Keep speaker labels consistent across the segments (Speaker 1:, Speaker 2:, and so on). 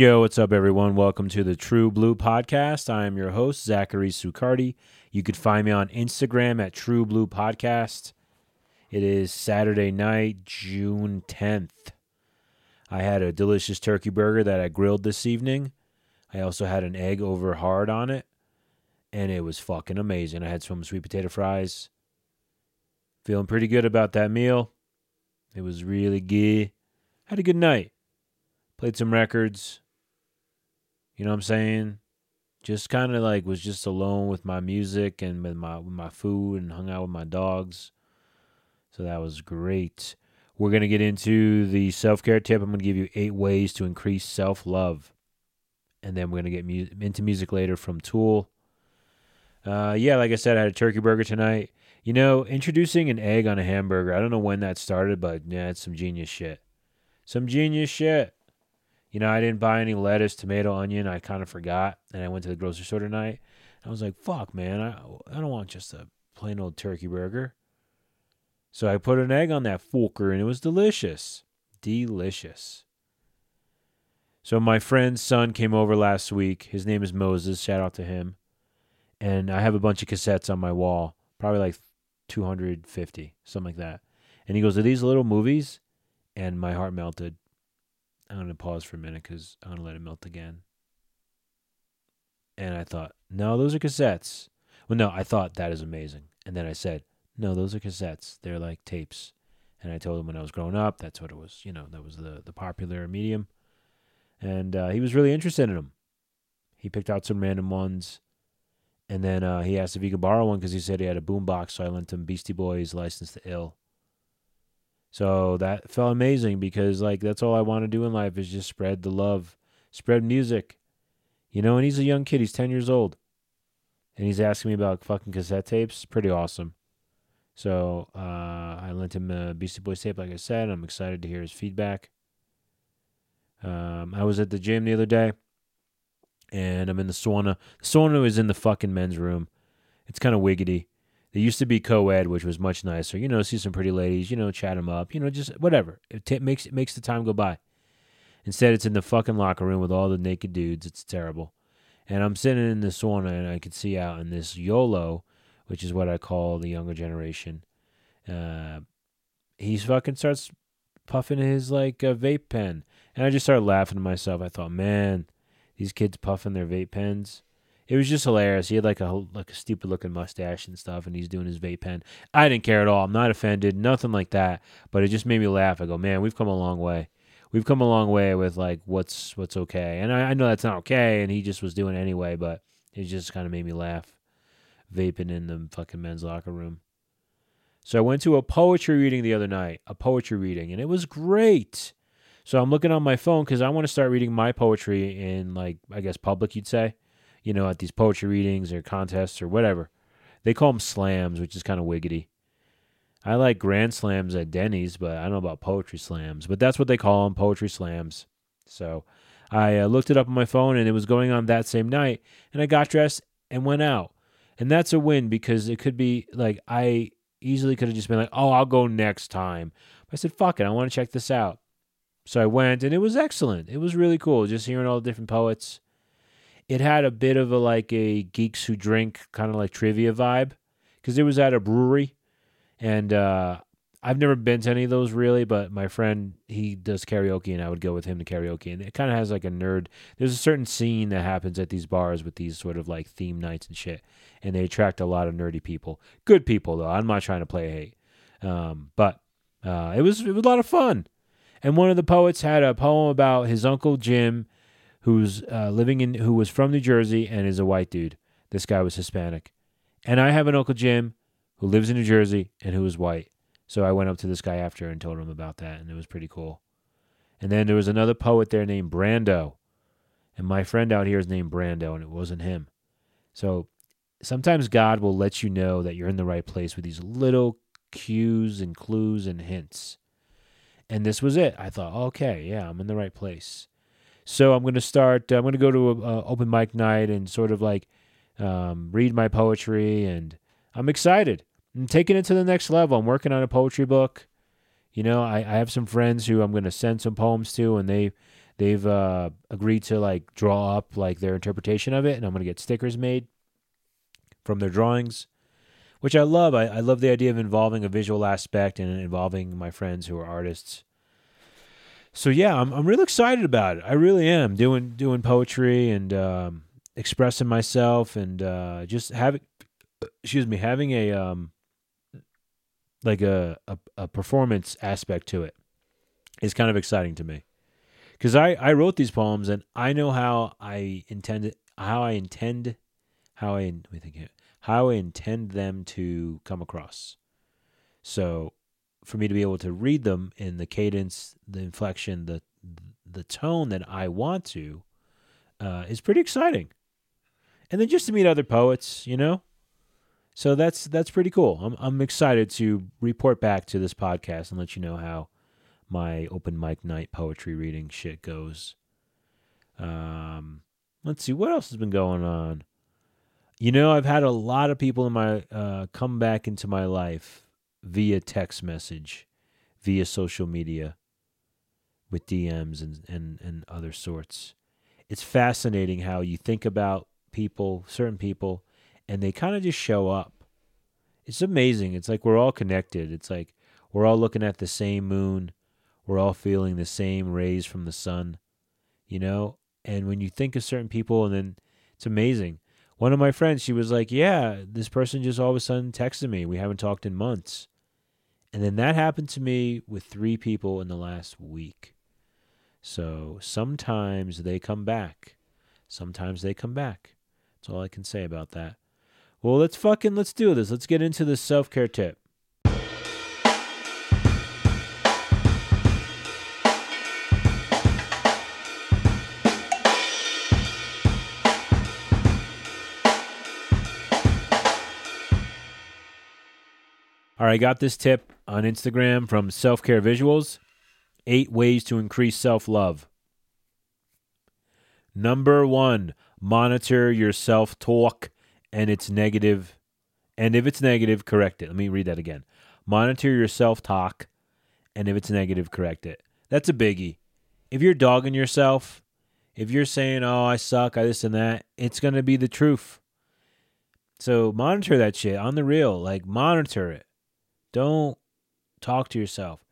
Speaker 1: Yo, what's up, everyone? Welcome to the True Blue Podcast. I am your host, Zachary Sucardi. You could find me on Instagram at True Blue Podcast. It is Saturday night, June 10th. I had a delicious turkey burger that I grilled this evening. I also had an egg over hard on it, and it was fucking amazing. I had some sweet potato fries. Feeling pretty good about that meal. It was really good. Had a good night. Played some records. You know what I'm saying? Just kind of like was just alone with my music and with my with my food and hung out with my dogs. So that was great. We're going to get into the self-care tip. I'm going to give you 8 ways to increase self-love. And then we're going to get mu- into music later from Tool. Uh, yeah, like I said, I had a turkey burger tonight. You know, introducing an egg on a hamburger, I don't know when that started, but yeah, it's some genius shit. Some genius shit. You know, I didn't buy any lettuce, tomato, onion. I kind of forgot. And I went to the grocery store tonight. I was like, fuck, man, I, I don't want just a plain old turkey burger. So I put an egg on that fucker and it was delicious. Delicious. So my friend's son came over last week. His name is Moses. Shout out to him. And I have a bunch of cassettes on my wall, probably like 250, something like that. And he goes, Are these little movies? And my heart melted. I'm going to pause for a minute because I'm going to let it melt again. And I thought, no, those are cassettes. Well, no, I thought that is amazing. And then I said, no, those are cassettes. They're like tapes. And I told him when I was growing up, that's what it was. You know, that was the, the popular medium. And uh, he was really interested in them. He picked out some random ones. And then uh, he asked if he could borrow one because he said he had a boombox. So I lent him Beastie Boys' Licensed to Ill. So that felt amazing because like that's all I want to do in life is just spread the love, spread music. You know, and he's a young kid, he's 10 years old. And he's asking me about fucking cassette tapes. Pretty awesome. So uh, I lent him a Beastie Boys tape, like I said. I'm excited to hear his feedback. Um, I was at the gym the other day, and I'm in the sauna. The sauna is in the fucking men's room. It's kind of wiggity. There used to be co-ed, which was much nicer. You know, see some pretty ladies. You know, chat them up. You know, just whatever. It t- makes it makes the time go by. Instead, it's in the fucking locker room with all the naked dudes. It's terrible. And I'm sitting in the sauna, and I can see out in this YOLO, which is what I call the younger generation. Uh, fucking starts puffing his like uh, vape pen, and I just started laughing to myself. I thought, man, these kids puffing their vape pens it was just hilarious. He had like a like a stupid looking mustache and stuff, and he's doing his vape pen. I didn't care at all. I'm not offended, nothing like that. But it just made me laugh. I go, man, we've come a long way. We've come a long way with like what's what's okay, and I, I know that's not okay, and he just was doing it anyway. But it just kind of made me laugh, vaping in the fucking men's locker room. So I went to a poetry reading the other night, a poetry reading, and it was great. So I'm looking on my phone because I want to start reading my poetry in like I guess public, you'd say you know, at these poetry readings or contests or whatever. They call them slams, which is kind of wiggity. I like grand slams at Denny's, but I don't know about poetry slams. But that's what they call them, poetry slams. So I uh, looked it up on my phone, and it was going on that same night. And I got dressed and went out. And that's a win because it could be like I easily could have just been like, oh, I'll go next time. But I said, fuck it, I want to check this out. So I went, and it was excellent. It was really cool just hearing all the different poets it had a bit of a like a geeks who drink kind of like trivia vibe because it was at a brewery and uh, i've never been to any of those really but my friend he does karaoke and i would go with him to karaoke and it kind of has like a nerd there's a certain scene that happens at these bars with these sort of like theme nights and shit and they attract a lot of nerdy people good people though i'm not trying to play hate um, but uh, it was it was a lot of fun and one of the poets had a poem about his uncle jim who's uh, living in who was from New Jersey and is a white dude. This guy was Hispanic, and I have an uncle Jim who lives in New Jersey and who is white. So I went up to this guy after and told him about that, and it was pretty cool. And then there was another poet there named Brando, and my friend out here is named Brando, and it wasn't him. So sometimes God will let you know that you're in the right place with these little cues and clues and hints. And this was it. I thought, okay, yeah, I'm in the right place. So I'm going to start. I'm going to go to an open mic night and sort of like um, read my poetry, and I'm excited. I'm taking it to the next level. I'm working on a poetry book. You know, I, I have some friends who I'm going to send some poems to, and they they've uh, agreed to like draw up like their interpretation of it, and I'm gonna get stickers made from their drawings, which I love. I, I love the idea of involving a visual aspect and involving my friends who are artists. So yeah, I'm I'm really excited about it. I really am doing doing poetry and um, expressing myself and uh, just having excuse me having a um like a, a, a performance aspect to it is kind of exciting to me because I, I wrote these poems and I know how I intend how I intend how I let me think how I intend them to come across. So for me to be able to read them in the cadence, the inflection, the the tone that I want to uh, is pretty exciting. And then just to meet other poets, you know, so that's that's pretty cool. I'm I'm excited to report back to this podcast and let you know how my open mic night poetry reading shit goes. Um, let's see what else has been going on. You know, I've had a lot of people in my uh, come back into my life via text message, via social media, with DMs and and and other sorts. It's fascinating how you think about people, certain people, and they kind of just show up. It's amazing. It's like we're all connected. It's like we're all looking at the same moon. We're all feeling the same rays from the sun, you know? And when you think of certain people, and then it's amazing. One of my friends, she was like, Yeah, this person just all of a sudden texted me. We haven't talked in months. And then that happened to me with three people in the last week. So sometimes they come back. Sometimes they come back. That's all I can say about that. Well, let's fucking let's do this. Let's get into the self-care tip. All right, I got this tip on Instagram from Self Care Visuals Eight ways to increase self love. Number one, monitor your self talk and it's negative, and if it's negative, correct it. Let me read that again. Monitor your self talk, and if it's negative, correct it. That's a biggie. If you're dogging yourself, if you're saying, "Oh, I suck," I this and that, it's gonna be the truth. So monitor that shit on the real. Like monitor it. Don't talk to yourself.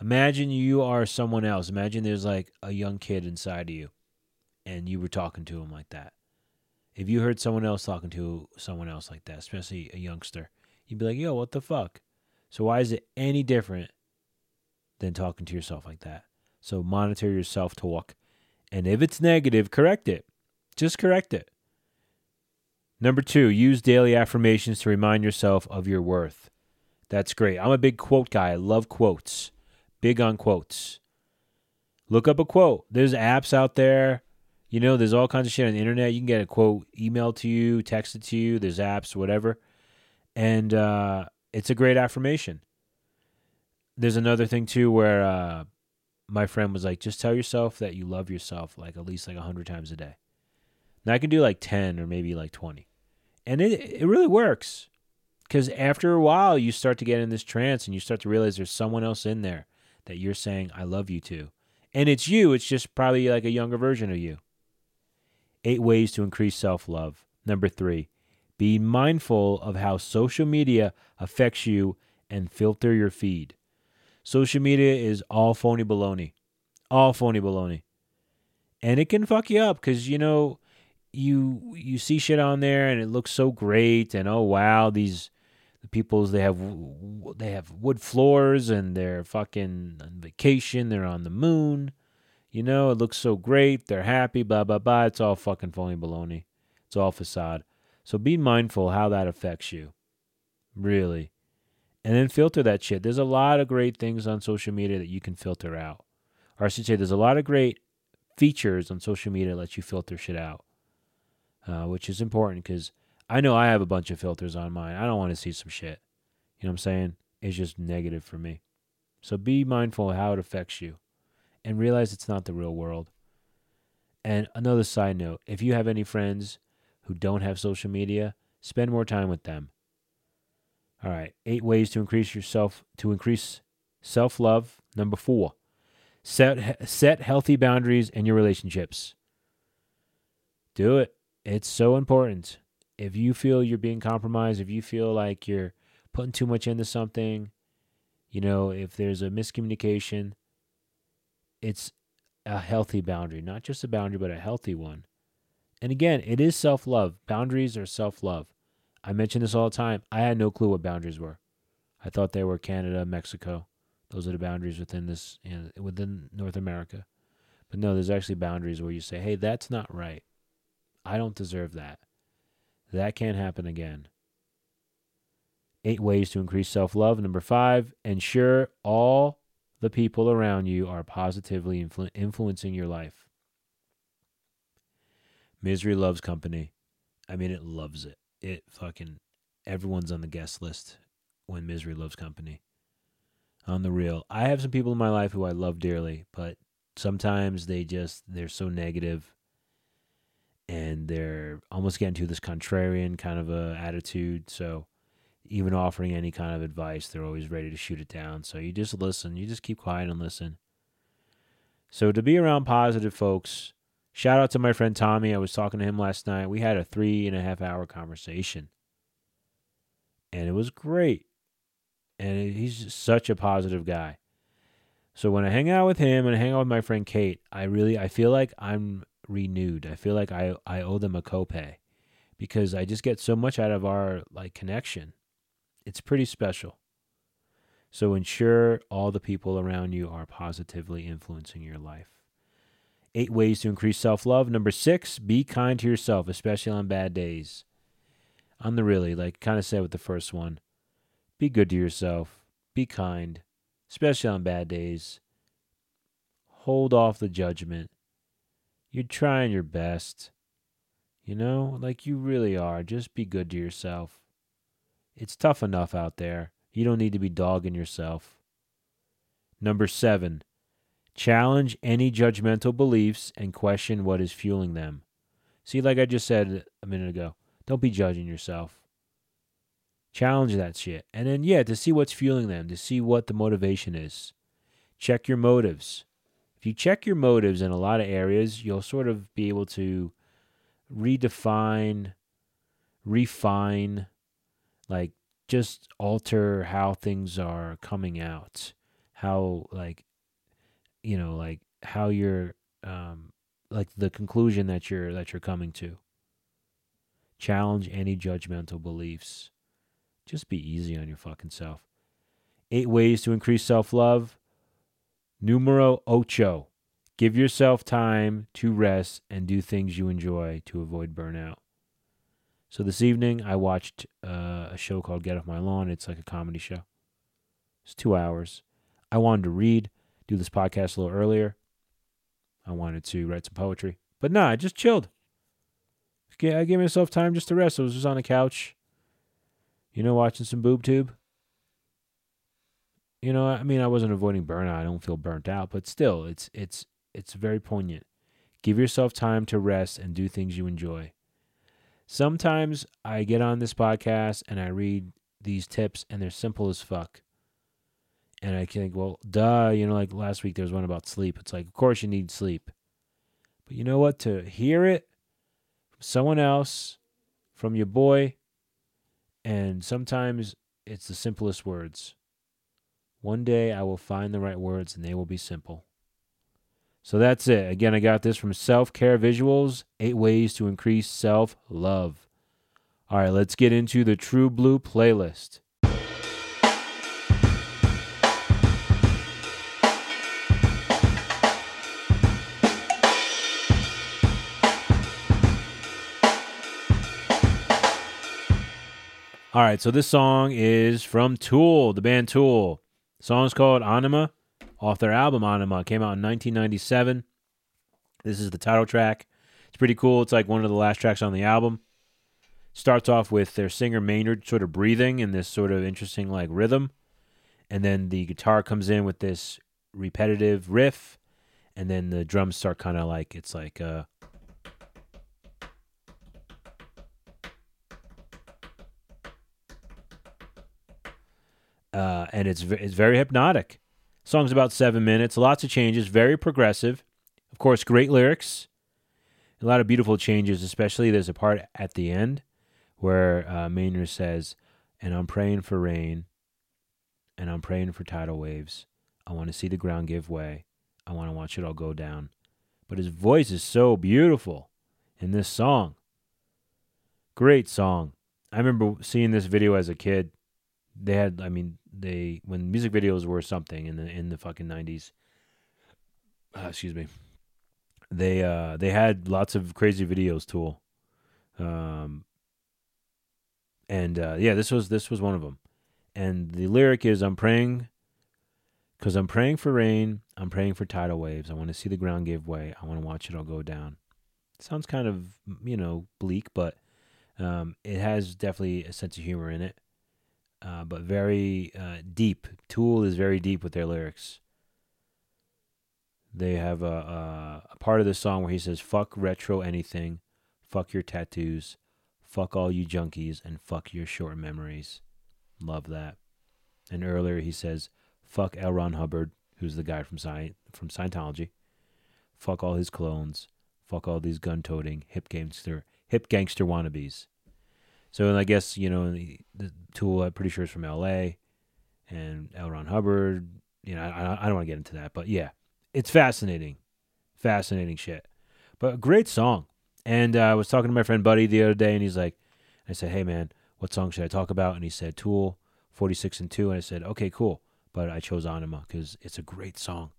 Speaker 1: Imagine you are someone else. Imagine there's like a young kid inside of you, and you were talking to him like that if you heard someone else talking to someone else like that, especially a youngster, you'd be like, yo, what the fuck? So why is it any different than talking to yourself like that? So monitor your self talk. And if it's negative, correct it. Just correct it. Number two, use daily affirmations to remind yourself of your worth. That's great. I'm a big quote guy. I love quotes. Big on quotes. Look up a quote. There's apps out there you know, there's all kinds of shit on the internet. You can get a quote emailed to you, texted to you. There's apps, whatever, and uh, it's a great affirmation. There's another thing too where uh, my friend was like, just tell yourself that you love yourself like at least like hundred times a day. Now I can do like ten or maybe like twenty, and it it really works because after a while you start to get in this trance and you start to realize there's someone else in there that you're saying I love you to, and it's you. It's just probably like a younger version of you Eight ways to increase self love. Number three, be mindful of how social media affects you and filter your feed. Social media is all phony baloney. All phony baloney. And it can fuck you up because, you know, you you see shit on there and it looks so great and oh wow these the people's they have they have wood floors and they're fucking on vacation they're on the moon you know, it looks so great. They're happy, blah, blah, blah. It's all fucking phony baloney. It's all facade. So be mindful how that affects you. Really. And then filter that shit. There's a lot of great things on social media that you can filter out. Or I should say, there's a lot of great features on social media that let you filter shit out, uh, which is important because I know I have a bunch of filters on mine. I don't want to see some shit. You know what I'm saying? It's just negative for me. So be mindful of how it affects you and realize it's not the real world. And another side note if you have any friends who don't have social media, spend more time with them. All right, eight ways to increase yourself to increase self-love. Number 4. Set set healthy boundaries in your relationships. Do it. It's so important. If you feel you're being compromised, if you feel like you're putting too much into something, you know, if there's a miscommunication, it's a healthy boundary, not just a boundary, but a healthy one. And again, it is self love. Boundaries are self love. I mention this all the time. I had no clue what boundaries were. I thought they were Canada, Mexico. Those are the boundaries within this, you know, within North America. But no, there's actually boundaries where you say, hey, that's not right. I don't deserve that. That can't happen again. Eight ways to increase self love. Number five, ensure all the people around you are positively influ- influencing your life. Misery loves company. I mean, it loves it. It fucking, everyone's on the guest list when misery loves company. On the real, I have some people in my life who I love dearly, but sometimes they just, they're so negative and they're almost getting to this contrarian kind of a attitude. So, even offering any kind of advice, they're always ready to shoot it down. So you just listen, you just keep quiet and listen. So to be around positive folks, shout out to my friend Tommy. I was talking to him last night. We had a three and a half hour conversation, and it was great. And he's such a positive guy. So when I hang out with him and I hang out with my friend Kate, I really I feel like I'm renewed. I feel like I I owe them a copay because I just get so much out of our like connection it's pretty special. So ensure all the people around you are positively influencing your life. Eight ways to increase self love. Number six, be kind to yourself, especially on bad days. On the really, like kind of said with the first one, be good to yourself, be kind, especially on bad days. Hold off the judgment. You're trying your best. You know, like you really are. Just be good to yourself. It's tough enough out there. You don't need to be dogging yourself. Number seven, challenge any judgmental beliefs and question what is fueling them. See, like I just said a minute ago, don't be judging yourself. Challenge that shit. And then, yeah, to see what's fueling them, to see what the motivation is. Check your motives. If you check your motives in a lot of areas, you'll sort of be able to redefine, refine, like just alter how things are coming out. How like you know like how you're um like the conclusion that you're that you're coming to. Challenge any judgmental beliefs. Just be easy on your fucking self. Eight ways to increase self-love numero ocho give yourself time to rest and do things you enjoy to avoid burnout so this evening, I watched uh, a show called Get Off My Lawn. It's like a comedy show. It's two hours. I wanted to read, do this podcast a little earlier. I wanted to write some poetry, but nah, I just chilled. I gave myself time just to rest. I was just on the couch, you know, watching some boob tube. You know, I mean, I wasn't avoiding burnout. I don't feel burnt out, but still, it's it's it's very poignant. Give yourself time to rest and do things you enjoy. Sometimes I get on this podcast and I read these tips and they're simple as fuck. And I can think, well, duh, you know, like last week there was one about sleep. It's like, of course you need sleep. But you know what? To hear it from someone else, from your boy, and sometimes it's the simplest words. One day I will find the right words and they will be simple. So that's it. Again, I got this from Self Care Visuals Eight Ways to Increase Self Love. All right, let's get into the True Blue playlist. All right, so this song is from Tool, the band Tool. Song's called Anima off their album Anima. Came out in 1997. This is the title track. It's pretty cool. It's like one of the last tracks on the album. Starts off with their singer Maynard sort of breathing in this sort of interesting like rhythm. And then the guitar comes in with this repetitive riff. And then the drums start kind of like, it's like, uh, uh, and it's it's very hypnotic. Song's about seven minutes. Lots of changes. Very progressive. Of course, great lyrics. A lot of beautiful changes, especially there's a part at the end where uh, Maynard says, And I'm praying for rain, and I'm praying for tidal waves. I want to see the ground give way. I want to watch it all go down. But his voice is so beautiful in this song. Great song. I remember seeing this video as a kid. They had, I mean, they when music videos were something in the in the fucking nineties. Uh, excuse me. They uh they had lots of crazy videos. Tool, um, and uh, yeah, this was this was one of them. And the lyric is, "I'm praying, because I'm praying for rain. I'm praying for tidal waves. I want to see the ground give way. I want to watch it all go down." Sounds kind of you know bleak, but um, it has definitely a sense of humor in it, uh, but very uh, deep. Tool is very deep with their lyrics. They have a, a, a part of the song where he says, "Fuck retro anything, fuck your tattoos, fuck all you junkies, and fuck your short memories." Love that. And earlier he says, "Fuck L. Ron Hubbard, who's the guy from Sci- from Scientology. Fuck all his clones. Fuck all these gun-toting hip gangster hip gangster wannabes. So I guess you know the, the Tool. I'm pretty sure is from L.A. and L. Ron Hubbard. You know, I, I don't want to get into that, but yeah, it's fascinating, fascinating shit. But a great song. And uh, I was talking to my friend Buddy the other day, and he's like, I said, "Hey man, what song should I talk about?" And he said, "Tool, 46 and 2." And I said, "Okay, cool." But I chose Anima because it's a great song.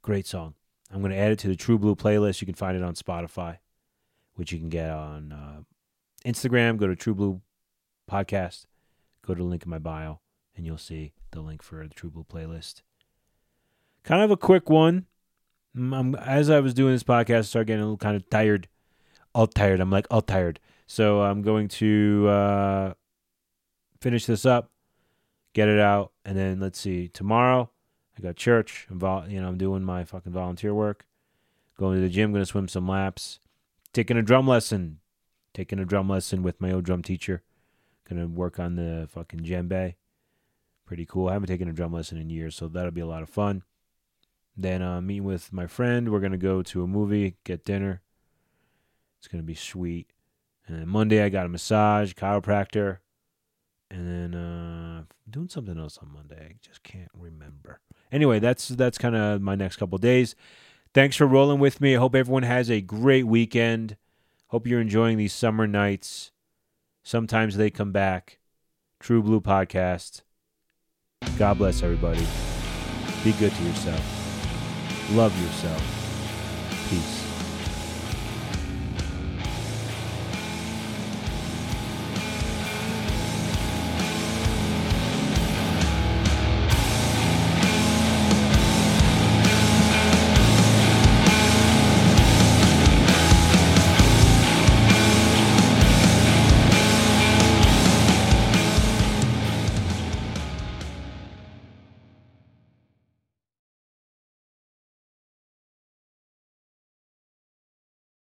Speaker 1: Great song. I'm to add it to the True Blue playlist. You can find it on Spotify which you can get on uh, Instagram. Go to True Blue Podcast. Go to the link in my bio, and you'll see the link for the True Blue playlist. Kind of a quick one. I'm, as I was doing this podcast, I started getting a little kind of tired. All tired. I'm like all tired. So I'm going to uh, finish this up, get it out, and then let's see. Tomorrow, I got church. I'm vol- you know I'm doing my fucking volunteer work. Going to the gym. Going to swim some laps taking a drum lesson, taking a drum lesson with my old drum teacher. Gonna work on the fucking djembe. Pretty cool. I haven't taken a drum lesson in years, so that'll be a lot of fun. Then uh, meeting with my friend. We're gonna go to a movie, get dinner. It's gonna be sweet. And then Monday I got a massage, chiropractor, and then uh, doing something else on Monday. I just can't remember. Anyway, that's that's kind of my next couple days. Thanks for rolling with me. I hope everyone has a great weekend. Hope you're enjoying these summer nights. Sometimes they come back. True Blue Podcast. God bless everybody. Be good to yourself. Love yourself. Peace.